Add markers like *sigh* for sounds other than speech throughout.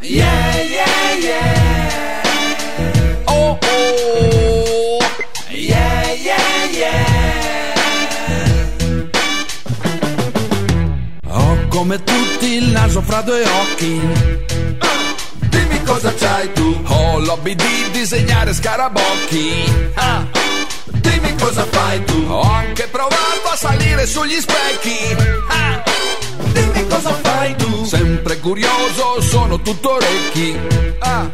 Yeah, yeah, yeah. Oh, oh. Yeah, yeah, yeah. Ho come tutti il naso fra due occhi. Dimmi cosa c'hai tu. Ho l'hobby di disegnare scarabocchi. Ah. Dimmi cosa fai tu. Ho anche provato a salire sugli specchi. Ah. Dimmi cosa fai tu. Sempre curioso, sono tutto orecchi. Ah.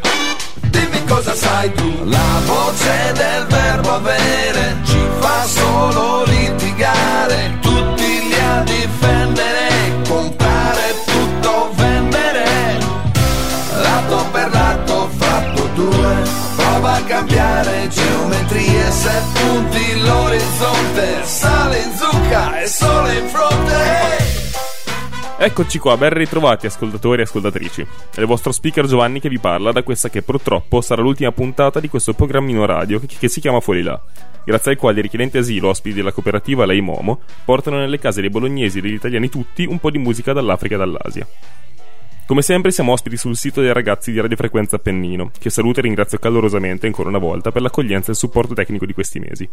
Dimmi cosa sai tu. La voce del verbo avere ci fa solo litigare. Tutti li a difendere, comprare tutto, vendere. Lato per lato fatto due. Prova a cambiare geometrie, se punti l'orizzonte. Sale in zucca e sole in fronte. Eccoci qua, ben ritrovati ascoltatori e ascoltatrici. È il vostro speaker Giovanni che vi parla da questa che purtroppo sarà l'ultima puntata di questo programmino radio che, si chiama Fuori là. Grazie al quale i richiedenti asilo, ospiti della cooperativa Lei Momo, portano nelle case dei bolognesi e degli italiani tutti un po' di musica dall'Africa e dall'Asia. Come sempre siamo ospiti sul sito dei ragazzi di Radiofrequenza Appennino, che saluto e ringrazio calorosamente ancora una volta per l'accoglienza e il supporto tecnico di questi mesi.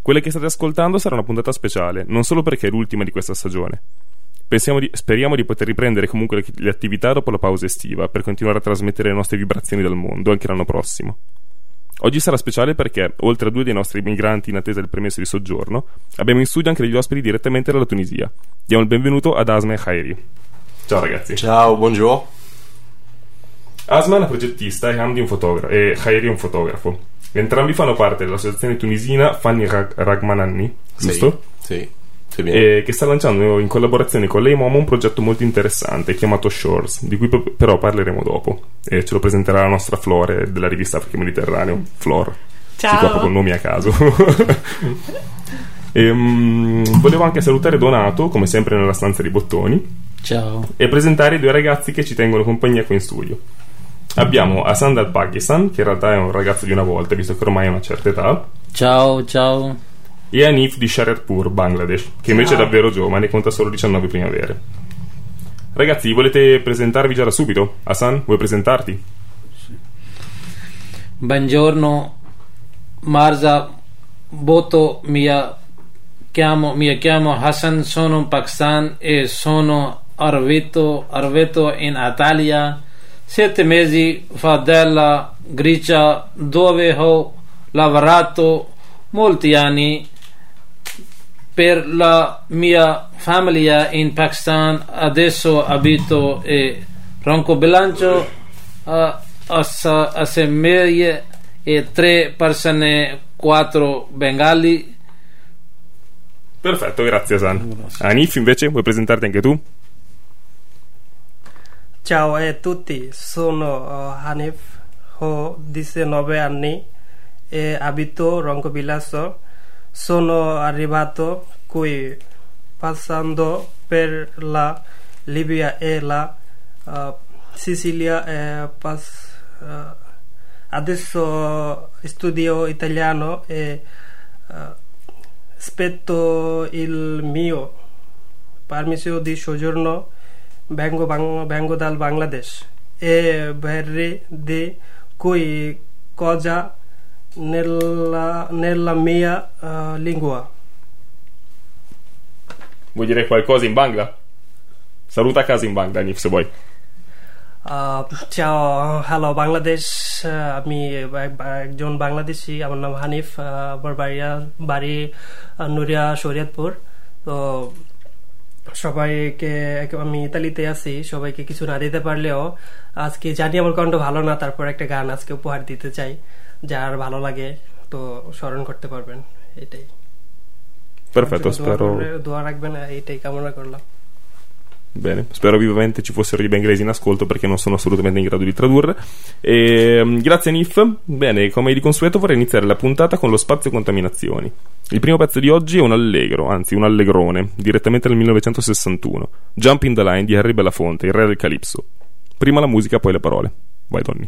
Quella che state ascoltando sarà una puntata speciale, non solo perché è l'ultima di questa stagione. Pensiamo di- speriamo di poter riprendere comunque le, le attività dopo la pausa estiva per continuare a trasmettere le nostre vibrazioni dal mondo anche l'anno prossimo. Oggi sarà speciale perché, oltre a due dei nostri migranti in attesa del permesso di soggiorno, abbiamo in studio anche degli ospiti direttamente dalla Tunisia. Diamo il benvenuto ad Asma e Khairi. Ciao ragazzi. Ciao, buongiorno. Asma è una progettista e Hamdi un fotografo e Khairi è un fotografo. Entrambi fanno parte dell'associazione tunisina Fanny Rag- Ragmananni, giusto? Sì, sì, sì bene. E che sta lanciando in collaborazione con lei Momo un progetto molto interessante chiamato Shores, di cui però parleremo dopo. E ce lo presenterà la nostra Flore della rivista Africa Mediterraneo, Flor. Ciao. Si qua con nomi a caso. *laughs* E, mm, volevo anche salutare Donato, come sempre nella stanza di bottoni, Ciao. e presentare i due ragazzi che ci tengono compagnia qui in studio. Abbiamo Asan dal Pakistan, che in realtà è un ragazzo di una volta, visto che ormai ha una certa età, Ciao, ciao. E Hanif di Shariatpur, Bangladesh, che invece è davvero giovane, conta solo 19 primavere. Ragazzi, volete presentarvi già da subito? Asan, vuoi presentarti? Buongiorno. Marza Boto mia chiamo mi chiamo Hassan sono in Pakistan e sono arrivato, arrivato in Italia sette mesi fa dalla Grecia dove ho lavorato molti anni per la mia famiglia in Pakistan adesso abito e Ronco Bilancio a, a, e tre persone quattro bengali Perfetto, grazie Asan. Hanif invece, vuoi presentarti anche tu? Ciao a tutti, sono uh, Hanif, ho 19 anni e abito Roncobilasso. Sono arrivato qui passando per la Libia e la uh, Sicilia e pas- uh, adesso studio italiano e uh, aspetto il mio permesso di soggiorno vengo, bang- vengo dal Bangladesh e vorrei di cui cosa nella, nella mia uh, lingua. Vuoi dire qualcosa in Bangla? Saluta a casa in Bangla, Hanif, se vuoi. Uh, ciao, hello Bangladesh আহ, আমি এক- একজন বাংলাদেশি আমার নাম হানিফ আহ, আমার বাড়ি বাড়ি আহ, নুরিয়া শরিয়তপুর তো সবাইকে আমি ইতালিতে আছি সবাইকে কিছু না দিতে পারলেও আজকে জানি আমার কণ্ঠ ভালো না তারপর একটা গান আজকে উপহার দিতে চাই যার ভালো লাগে তো স্মরণ করতে পারবেন এটাই Perfetto, দোয়া spero... করলে- দোয়া রাখবেন এইটাই কামনা করলাম Bene, spero vivamente ci fossero i bengalesi in ascolto perché non sono assolutamente in grado di tradurre. E, mm, grazie Nif. Bene, come di consueto vorrei iniziare la puntata con lo spazio contaminazioni. Il primo pezzo di oggi è un allegro, anzi un allegrone, direttamente dal 1961. Jump in the Line di Harry Belafonte, il re del Calypso. Prima la musica, poi le parole. Vai Donny.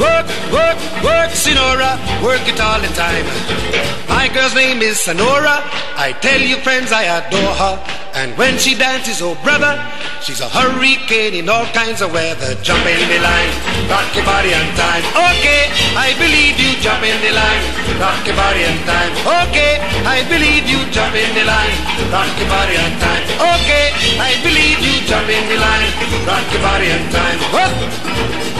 Work, work, work, Sinora, work it all the time. My girl's name is Sonora. I tell you, friends, I adore her. And when she dances, oh brother, she's a hurricane in all kinds of weather. Jump in the line, rock your body on time. Okay, I believe you. Jump in the line, rock your body on time. Okay, I believe you. Jump in the line, rock your body on time. Okay, I believe you. Jump in the line, rock your body on time. Whoop.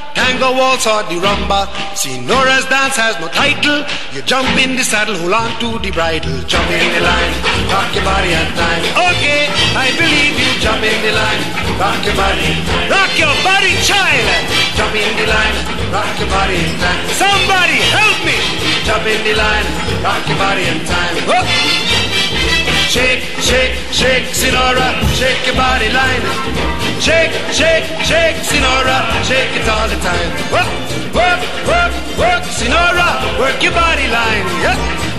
tango waltz or the rumba. Sinora's dance has no title. You jump in the saddle, hold on to the bridle, jump in the line, rock your body on time. Okay, I believe you. Jump in the line, rock your body, rock your body, child. Jump in the line, rock your body in time. Somebody help me. Jump in the line, rock your body in time. Shake, shake, shake, Sinora, shake your body line. Shake, shake, shake, Sinora, shake it all the time. Work, work, work, work, Sinora, work your body line. Yep.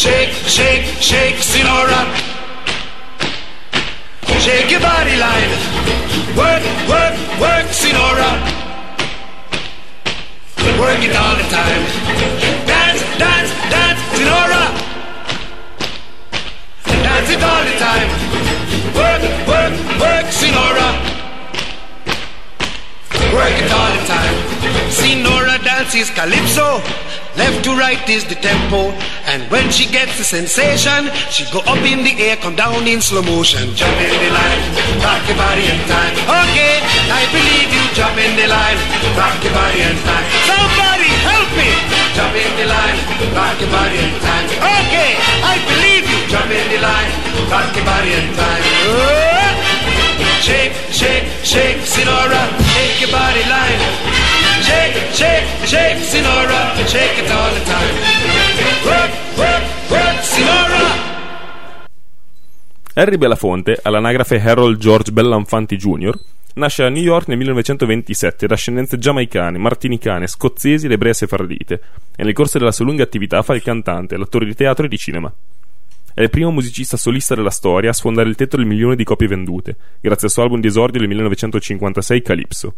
Shake, shake, shake, Sinora. Shake your body line. Work, work, work, Sinora. Work it all the time. Dance, dance, dance, Sinora. Dance it all the time. Work, work, work, Sinora. Work it all the time. Sinora dances calypso. Left to right is the tempo. And when she gets the sensation, she go up in the air, come down in slow motion. Jump in the line, rock your body in time. Okay, I believe you. Jump in the line, rock your body in time. Somebody help me. Jump in the line, rock your body in time. Okay, I believe you. Jump in the line, rock your body in time. Oh! Shake, shake, shake, Sinora, shake your body line. Shake, shake, shake, Sinora, shake it all the time. Work, work, work, Sinora. Harry Belafonte, all'anagrafe Harold George Bellanfanti Jr., nasce a New York nel 1927 da ascendenze giamaicane, martinicane, scozzesi ed ebree sefardite e nel corso della sua lunga attività fa il cantante, l'attore di teatro e di cinema. È il primo musicista solista della storia a sfondare il tetto del milione di copie vendute, grazie al suo album di esordio del 1956 Calypso.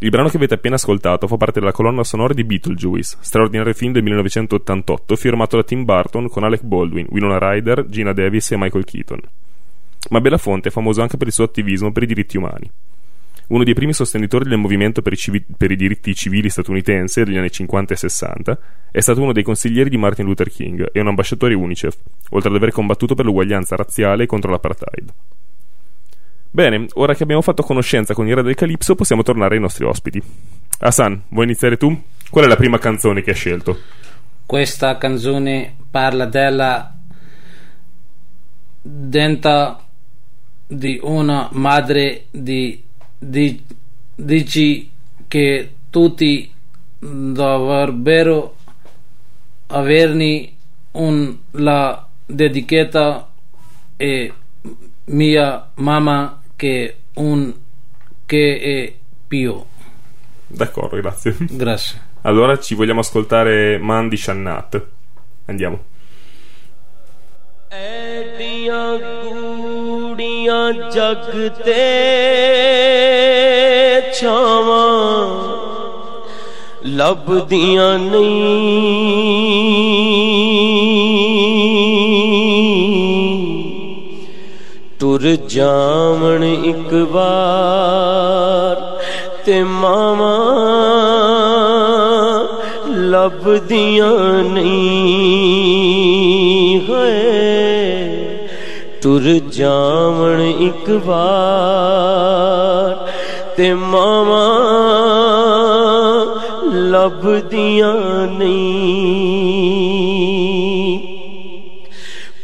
Il brano che avete appena ascoltato fa parte della colonna sonora di Beetlejuice, straordinario film del 1988 firmato da Tim Burton con Alec Baldwin, Winona Ryder, Gina Davis e Michael Keaton. Ma Belafonte è famoso anche per il suo attivismo per i diritti umani. Uno dei primi sostenitori del movimento per i, civi- per i diritti civili statunitense degli anni 50 e 60, è stato uno dei consiglieri di Martin Luther King e un ambasciatore UNICEF, oltre ad aver combattuto per l'uguaglianza razziale e contro l'apartheid. Bene, ora che abbiamo fatto conoscenza con il re del Calipso, possiamo tornare ai nostri ospiti. Hassan, vuoi iniziare tu? Qual è la prima canzone che hai scelto? Questa canzone parla della denta di una madre di, di dici che tutti dovrebbero averne un la dedichetta e mia mamma che un che è Pio D'accordo, grazie. grazie Allora ci vogliamo ascoltare Mandy Shannat. Andiamo. ਐਡੀਆਂ ਗੂੜੀਆਂ ਜਗ ਤੇ ਛਾਵਾਂ ਲੱਭਦੀਆਂ ਨਹੀਂ ਟੁਰ ਜਾਵਣ ਇੱਕ ਵਾਰ ਤੇ ਮਾਵਾ ਲੱਭਦੀਆਂ ਨਹੀਂ ਹੋਏ। ਟੁਰ ਜਾਵਣ ਇੱਕ ਵਾਰ ਤੇ ਮਾਵਾ ਲੱਭਦੀਆਂ ਨਹੀਂ।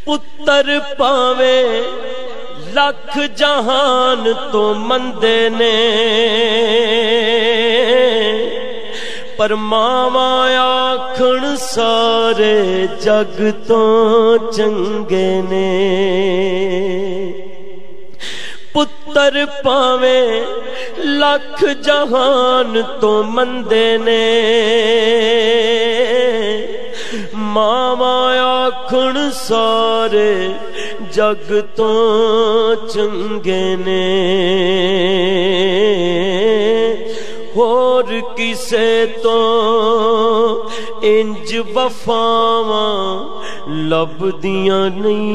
ਪੁੱਤਰ ਪਾਵੇ ਲੱਖ ਜਹਾਨ ਤੋਂ ਮੰਦੇ ਨੇ। ਪਰ ਮਾਵਾ ਆਖਣ ਸਾਰੇ ਜਗ ਤੋਂ ਚੰਗੇ ਨੇ। ਪੁੱਤਰ ਪਾਵੇ ਲੱਖ ਜਹਾਨ ਤੋਂ ਮੰਦੇ ਨੇ। ਮਾਵਾ ਆਖਣ ਸਾਰੇ جگ تو چنگے نے۔ اور کسے تو انج وفاواں لبدیاں نہیں۔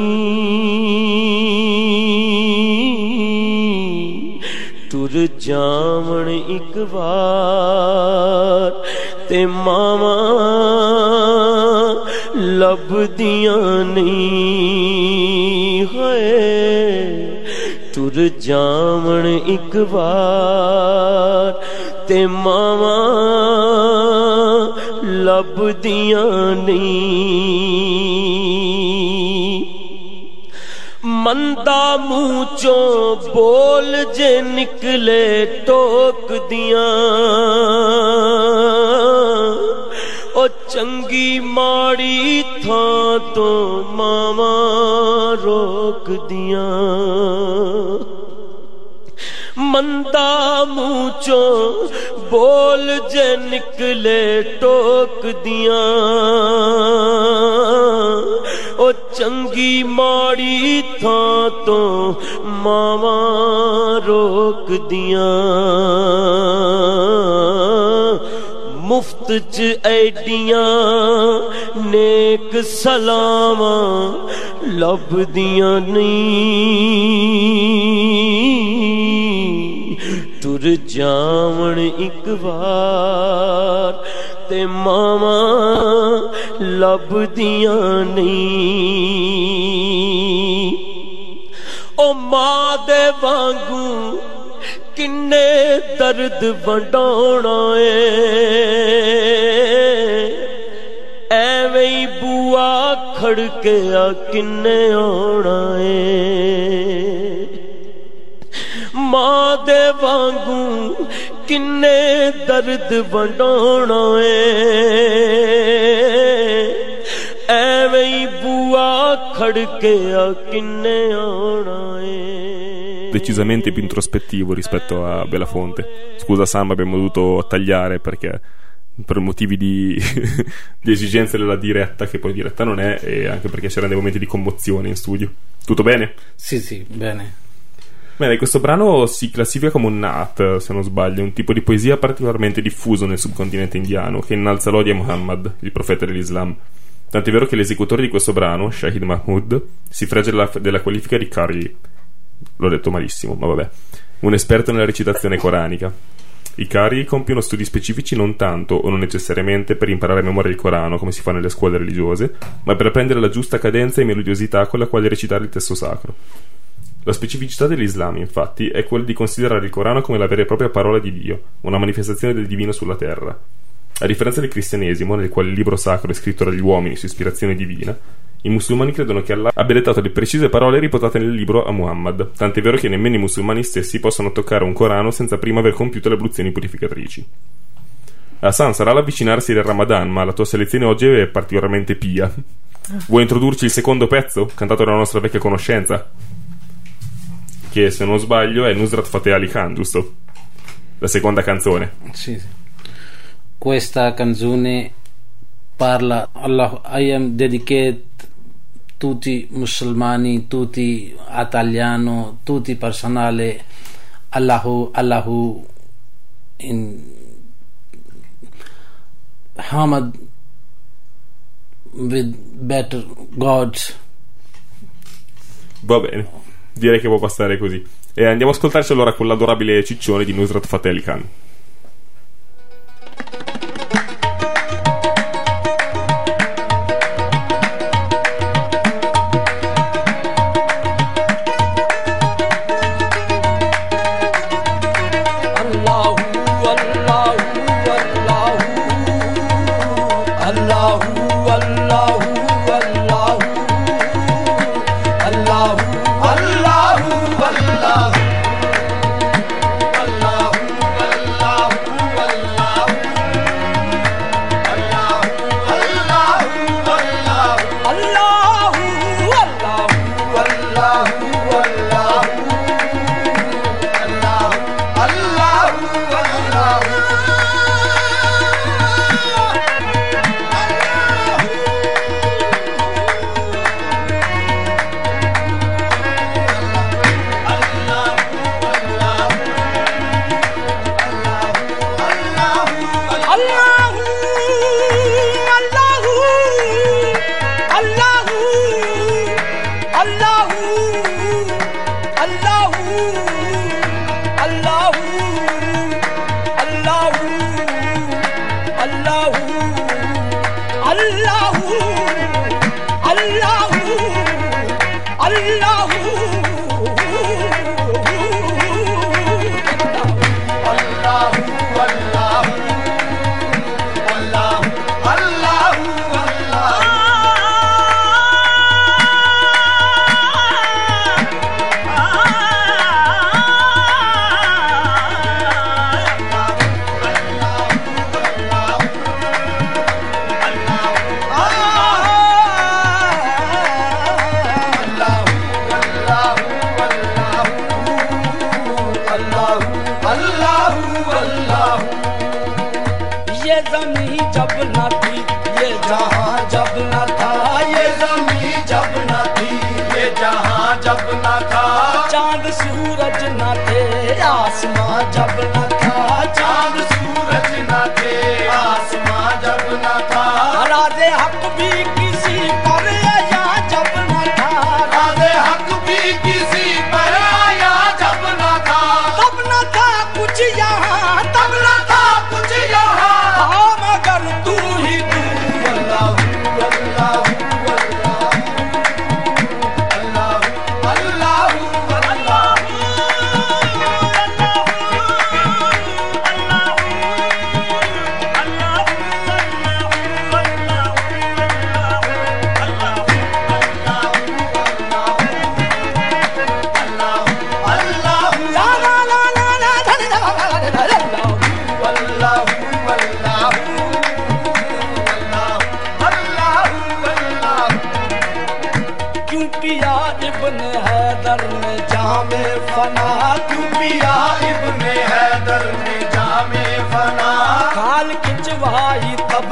ٹر جاون ایک وار تے ماواں لبدیاں نہیں۔ ਟੁਰ ਜਾਵਣ ਇੱਕ ਵਾਰ ਤੇ ਮਾਵਾ ਲੱਭਦੀਆਂ ਨਹੀਂ। ਮੰਦਾ ਮੂੰਹ ਚੋਂ ਬੋਲ ਜੇ ਨਿਕਲੇ ਟੋਕਦੀਆਂ। ਉਹ کی ماڑی تھا تو ماما روک دیا منتا موچوں بول جے نکلے ٹوک دیا او چنگی ماڑی تھا تو ماما روک دیا ਮੁਫਤ ਚ ਐਡੀਆਂ ਨੇਕ ਸਲਾਮਾਂ ਲੱਭਦੀਆਂ ਨਹੀਂ। ਟੁਰ ਜਾਵਣ ਇੱਕ ਵਾਰ ਤੇ ਮਾਵਾ ਲੱਭਦੀਆਂ ਨਹੀਂ। ਉਹ ਮਾਂ ਦੇ ਵਾਂਗੂ ਕਿੰਨੇ ਦਰਦ ਵੰਡਾਉਣਾ ਏ ਐਵੇਂ ਹੀ ਬੂਆ ਖੜਕਿਆ ਕਿੰਨੇ ਆਉਣਾ ਏ ਮਾਂ ਦੇ ਵਾਂਗੂ ਕਿੰਨੇ ਦਰਦ ਵੰਡਾਉਣਾ ਏ ਐਵੇਂ ਹੀ ਬੂਆ ਖੜਕਿਆ ਕਿੰਨੇ ਆਉਣਾ ਏ decisamente più introspettivo rispetto a Belafonte. Scusa Sam, abbiamo dovuto tagliare perché per motivi di, *laughs* di esigenze della diretta, che poi diretta non è, e anche perché c'erano dei momenti di commozione in studio. Tutto bene? Sì, sì, bene. Bene, questo brano si classifica come un Naat, se non sbaglio, un tipo di poesia particolarmente diffuso nel subcontinente indiano, che innalza l'odio a Muhammad, il profeta dell'Islam. Tant'è vero che l'esecutore di questo brano, Shahid Mahmood, si fregge della, della qualifica di Qari. L'ho detto malissimo, ma vabbè. Un esperto nella recitazione coranica. I Qari compiono studi specifici non tanto o non necessariamente per imparare a memoria il Corano, come si fa nelle scuole religiose, ma per apprendere la giusta cadenza e melodiosità con la quale recitare il testo sacro. La specificità dell'Islam, infatti, è quella di considerare il Corano come la vera e propria parola di Dio, una manifestazione del divino sulla terra. A differenza del cristianesimo, nel quale il libro sacro è scritto dagli uomini su ispirazione divina, i musulmani credono che Allah abbia dettato le precise parole riportate nel libro a Muhammad, tant'è vero che nemmeno i musulmani stessi possono toccare un Corano senza prima aver compiuto le abluzioni purificatrici. Hassan sarà l'avvicinarsi del Ramadan, ma la tua selezione oggi è particolarmente pia. Vuoi introdurci il secondo pezzo, cantato dalla nostra vecchia conoscenza? Che se non sbaglio è Nusrat Fateh Ali Khan, giusto? La seconda canzone. Sì, sì. Questa canzone parla Allah, I am dedicate tutti musulmani, tutti italiano, tutti personale Allahu, Allahu in Hamad with better gods. Va bene, direi che può bastare così. E andiamo a ascoltarci allora con l'adorabile ciccione di Nusrat Fateh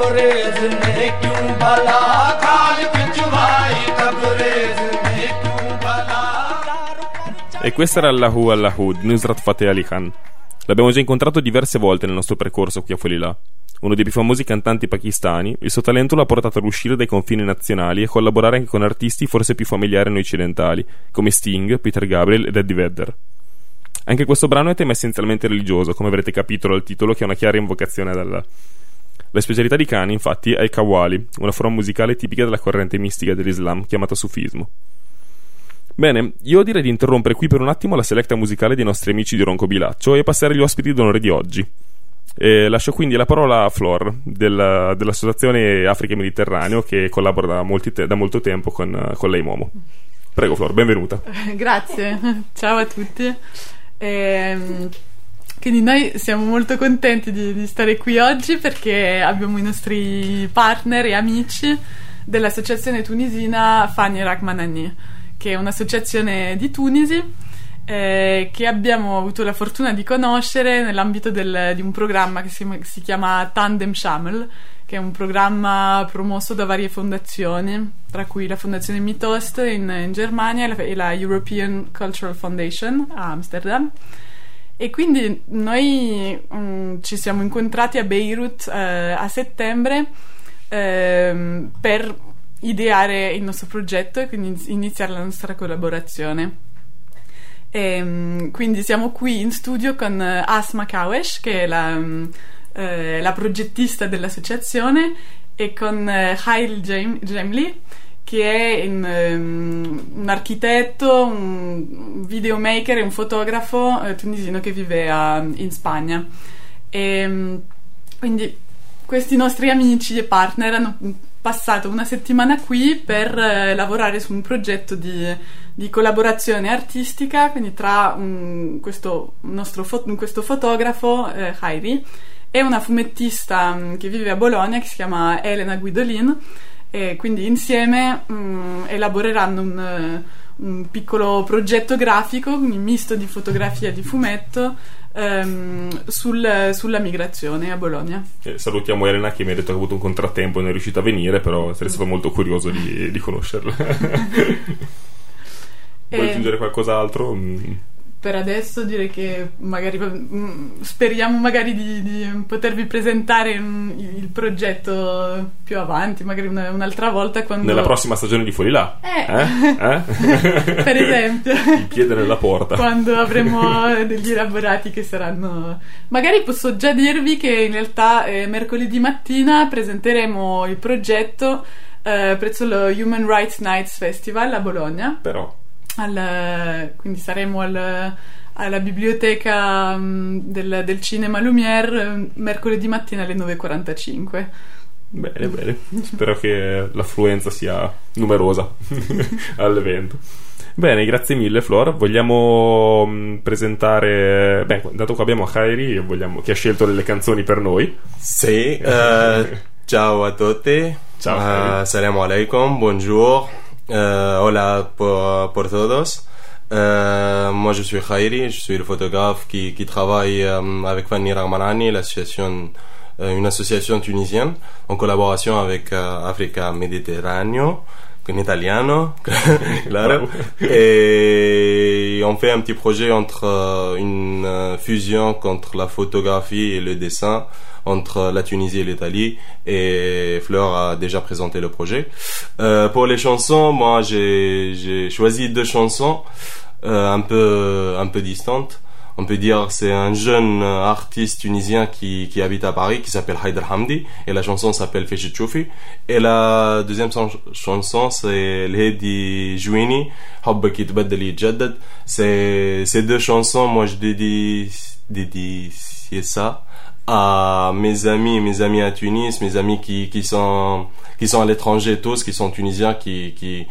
Ali Khan. E questa era Allahu Allahu di Nusrat Fateh Ali Khan. L'abbiamo già incontrato diverse volte nel nostro percorso qui a Fuori Uno dei più famosi cantanti pakistani, il suo talento l'ha portato ad uscire dai confini nazionali e collaborare anche con artisti forse più familiari a noi occidentali, come Sting, Peter Gabriel ed Eddie Vedder. Anche questo brano è tema essenzialmente religioso, come avrete capito dal titolo, che è una chiara invocazione ad Allah. La specialità di Khan, infatti, è il Qawwali, una forma musicale tipica della corrente mistica dell'Islam chiamata sufismo. Bene, io direi di interrompere qui per un attimo la selecta musicale dei nostri amici di Ronco Bilaccio e passare agli ospiti d'onore di oggi. E lascio quindi la parola a Flor della, dell'Associazione Africa e Mediterraneo che collabora da, te- da molto tempo con, con lei Momo. Prego Flor, benvenuta. *laughs* Grazie, ciao a tutti. Ehm, quindi noi siamo molto contenti di, di stare qui oggi perché abbiamo i nostri partner e amici dell'associazione tunisina Fani Rachmanani che è un'associazione di Tunisi eh, che abbiamo avuto la fortuna di conoscere nell'ambito del, di un programma che si, si, chiama Tandem Shamel, che è un programma promosso da varie fondazioni, tra cui la Fondazione Mitost in, in Germania e la, e la European Cultural Foundation a Amsterdam. E quindi noi mm, ci siamo incontrati a Beirut eh, a settembre ehm, per ideare il nostro progetto e quindi iniziare la nostra collaborazione. E, mm, quindi siamo qui in studio con eh, Asma Kawesh, che è la, mm, eh, la progettista dell'associazione, e con eh, Jem- Jemli, che è in, um, un architetto, un videomaker e un fotografo eh, tunisino che vive a, in Spagna. E, um, quindi questi nostri amici e partner hanno passato una settimana qui per eh, lavorare su un progetto di, di collaborazione artistica, quindi tra un, questo fo- questo fotografo, eh, Hairi, e una fumettista um, che vive a Bologna che si chiama Elena Guidolin e quindi insieme mh, mm, elaboreranno un, un, piccolo progetto grafico, un misto di fotografia e di fumetto ehm, sul, sulla migrazione a Bologna. Eh, salutiamo Elena che mi ha detto che ha avuto un contrattempo e non è riuscita a venire, però sarei stato molto curioso di, di conoscerla. *laughs* Vuoi aggiungere qualcos'altro? Mm per adesso direi che magari mm, speriamo magari di, di potervi presentare il progetto più avanti, magari una, un'altra volta quando... Nella prossima stagione di Fuori là. Eh. eh? eh? *laughs* per esempio. Il piede nella porta. Quando avremo degli elaborati che saranno... Magari posso già dirvi che in realtà eh, mercoledì mattina presenteremo il progetto eh, presso lo Human Rights Nights Festival a Bologna. Però al, quindi saremo al, alla biblioteca um, del, del, cinema Lumière mm, mercoledì mattina alle 9.45. Bene, bene. Spero che l'affluenza sia numerosa *laughs* all'evento. Bene, grazie mille Flor. Vogliamo mm, presentare... Beh, dato che abbiamo Khairi, vogliamo... che ha scelto delle canzoni per noi. Sì, uh, *laughs* ciao a tutti. Ciao. Uh, salam alaikum, buongiorno. Euh, hola pour, pour todos. Euh, moi, je suis Khairi, je suis le photographe qui, qui travaille euh, avec Fanny Rahmanani, l'association, euh, une association tunisienne, en collaboration avec euh, Africa Mediterraneo, en italiano, *laughs* claro. Et on fait un petit projet entre une fusion contre la photographie et le dessin entre la Tunisie et l'Italie et Fleur a déjà présenté le projet. Euh, pour les chansons, moi j'ai choisi deux chansons euh, un peu un peu distantes. On peut dire c'est un jeune artiste tunisien qui, qui habite à Paris qui s'appelle Haider Hamdi et la chanson s'appelle Feshit Choufi et la deuxième chanson c'est Lady Jouini Hobbak Jaddad. C'est ces deux chansons moi je dédie dédie ça à mes amis, mes amis à Tunis, mes amis qui, qui sont qui sont à l'étranger tous, qui sont tunisiens, qui qui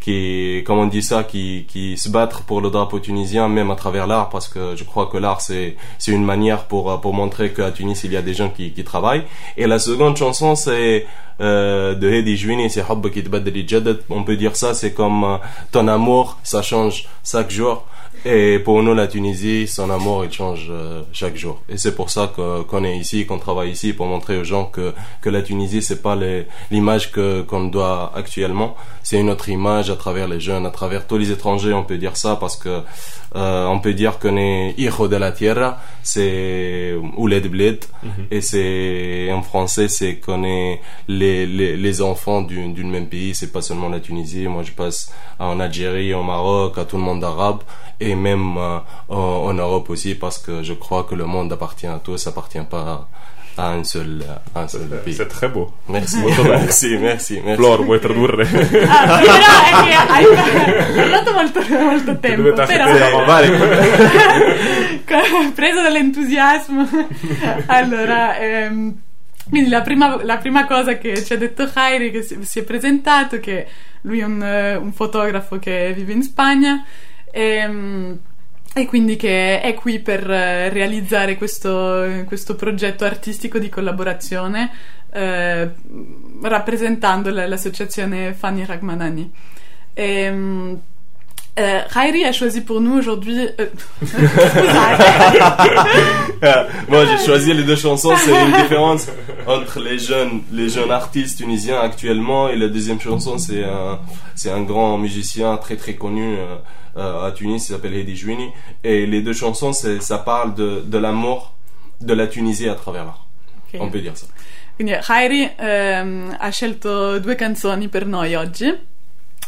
qui comment on dit ça, qui qui se battent pour le drapeau tunisien, même à travers l'art, parce que je crois que l'art c'est c'est une manière pour pour montrer qu'à Tunis il y a des gens qui qui travaillent. Et la seconde chanson c'est euh, de Hedi Jouini, c'est On peut dire ça, c'est comme euh, ton amour, ça change chaque jour. Et pour nous, la Tunisie, son amour, il change euh, chaque jour. Et c'est pour ça qu'on est ici, qu'on travaille ici, pour montrer aux gens que, que la Tunisie, c'est pas l'image que qu'on doit actuellement. C'est une autre image à travers les jeunes, à travers tous les étrangers, on peut dire ça, parce que euh, on peut dire qu'on est hijo de la tierra, c'est ouled bled, mhm. et c'est en français, c'est qu'on est les, les, les enfants d'une même pays, c'est pas seulement la Tunisie. Moi, je passe en Algérie, au Maroc, à tout le monde arabe et même euh, en, Europe aussi parce que je crois que le monde appartient à tous, appartient pas à un seul, un seul pays. C'est très beau. Merci, *laughs* merci, merci, merci. Flor, vuoi tradurre? Ah, però è che hai parlato molto, molto tempo, però... Vale. *laughs* preso dall'entusiasmo. Allora, ehm, quindi la prima, la prima, cosa che ci ha detto Jairi, che si, si è presentato, che lui è un, un fotografo che vive in Spagna, e, ehm, e quindi che è qui per eh, realizzare questo, questo progetto artistico di collaborazione eh, rappresentando l'associazione Fanny Ragmanani. E, ehm, Euh, a choisi pour nous aujourd'hui. euh, *laughs* *laughs* Moi, j'ai choisi les deux chansons. C'est une différence entre les jeunes, les jeunes artistes tunisiens actuellement et la deuxième chanson, c'est un, c'est un grand musicien très très connu euh, euh, à Tunis. Il s'appelle Hedi Jouini. Et les deux chansons, ça parle de, de l'amour de la Tunisie à travers l'art. On peut dire ça. Quindi Khairi ehm, ha scelto due canzoni per noi oggi.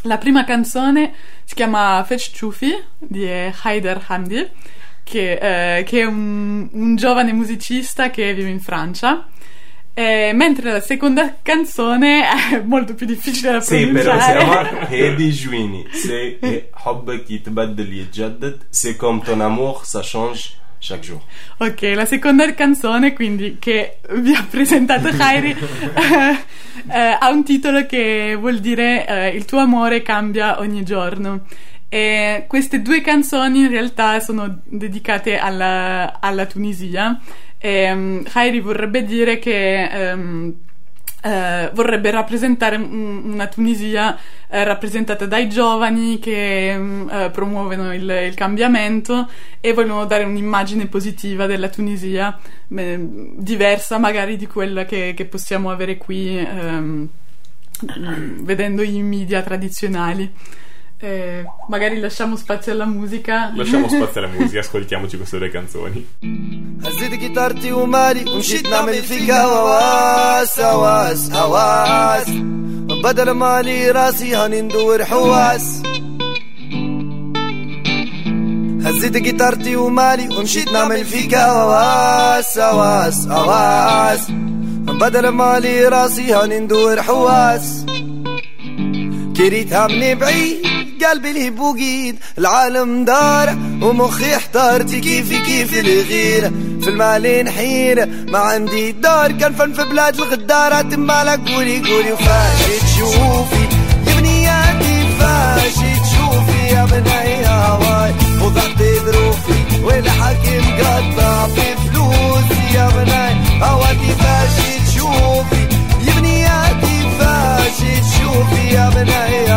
La prima canzone si chiama Fetch Chufi di eh, Haider Handi, che, eh, che è un, un, giovane musicista che vive in Francia. Eh, mentre la seconda canzone *laughs* è molto più difficile da pronunciare. Sì, però si siamo *laughs* Hedi Juini. C'est Hobb qui te bat de C'est comme ton amour, ça change chaque jour. Ok, la seconda canzone, quindi, che vi ha presentato Khairi, *laughs* eh, eh, ha un titolo che vuol dire eh, Il tuo amore cambia ogni giorno. E queste due canzoni in realtà sono dedicate alla, alla Tunisia. E, um, Khairi vorrebbe dire che ehm, eh, vorrebbe rappresentare un- una Tunisia eh, rappresentata dai giovani che mm, eh, promuovono il, il cambiamento e vogliono dare un'immagine positiva della Tunisia, beh, diversa magari di quella che, che possiamo avere qui ehm, vedendo i media tradizionali. Eh, magari lasciamo spazio alla musica. Lasciamo *laughs* spazio alla musica, ascoltiamoci queste due canzoni. هزيت جيتارتي ومالي ومشيت نعمل فيك هواس هواس هواس بدل مالي راسي هاني ندور حواس هزيت جيتارتي ومالي ومشيت نعمل فيك هواس هواس هواس بدل مالي راسي هاني ندور حواس كريتها من بعيد قلبي لي بوقيد. العالم دار ومخي احتارتي كيفي كيف الغيرة في المال نحيرة ما عندي دار. كان فن في بلاد الغدارة مالك قولي قولي وفاش تشوفي يا بنياتي فاش تشوفي يا بني هواي. وضعت ظروفي والحكيم قطع في فلوسي يا بني هواتي فاش yeah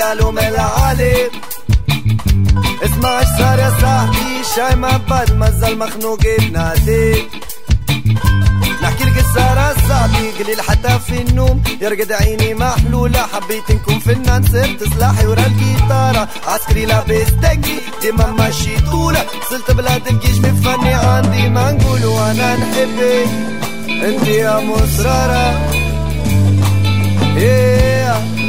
قالوا من العالم اسمع إيش صار يا صاحبي شاي ما بال مازال مخنوق بنادي نحكي لك السهرة صاحبي قليل حتى في النوم. يرقد عيني محلولة حبيت نكون فنان صرت سلاحي ورا الجيتارة عسكري لابس دقي ديما ماشي طولة. وصلت بلاد الجيش فني عندي ما نقول وأنا نحبك. انت يا مصرارة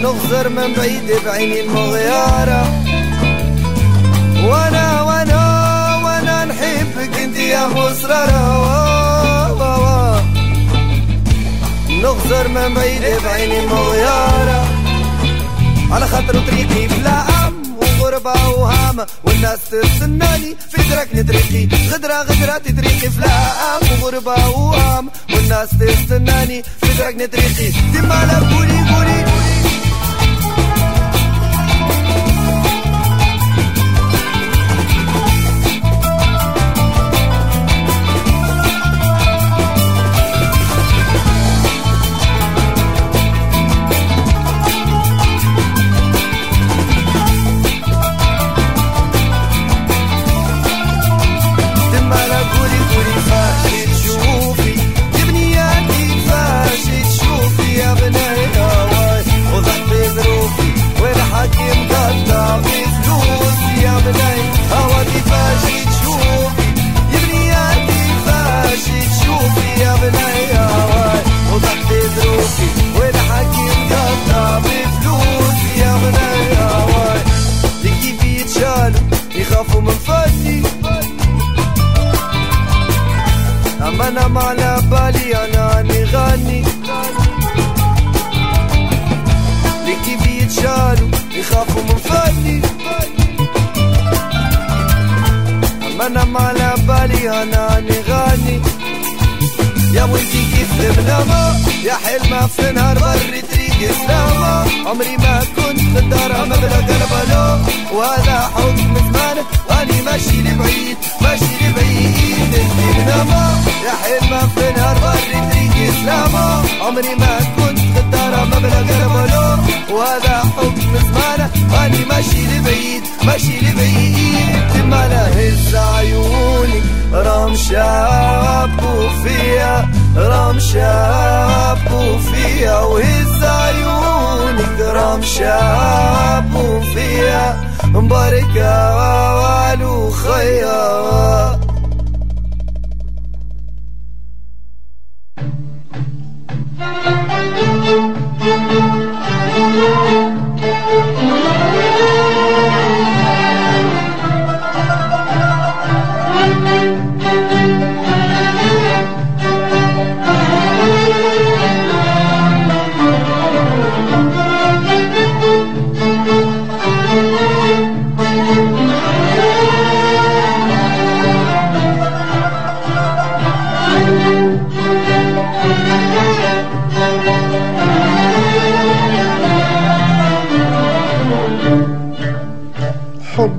نغزر من بعيد بعيني المغيارة. وأنا وأنا وأنا نحبك انت يا وا. نغزر من بعيد بعيني المغيارة. على خاطر طريقي فلام وغربة وهامة. والناس تستناني في تركني طريقي غدرة غدرة طريقي فلام وغربة وهامة. والناس تستناني في تركني طريقي ديما لا قولي قولي يتشالوا خافوا من فادي أما أنا ما على بالي أنا أني غاني يا وانتي كيف المنامة يا حلمة في نهار بري طريق سلامة عمري ما كنت غدارة مبلغ البلو وهذا حكم زمان واني ماشي لبعيد ماشي لبعيد. انتي منامة يا حلمة في نهار بري طريق سلامة عمري ما كنت غدارة مبلغ البلو وهذا حكم زمان واني ماشي لبعيد ماشي لبعيد. ما هز عيونك رام شابوا فيها رام شابوا فيها وهز عيونك رام شابوا فيها مباركة والو خيا Thank you.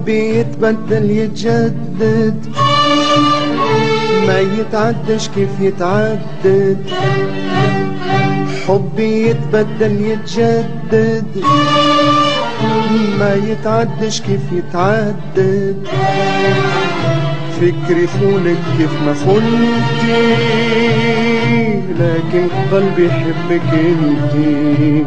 حبي يتبدل يتجدد. ما يتعدش كيف يتعدد. حبي يتبدل يتجدد. ما يتعدش كيف يتعدد. فكري خونك كيف ما خنتي. لكن قلبي يحبك انتي.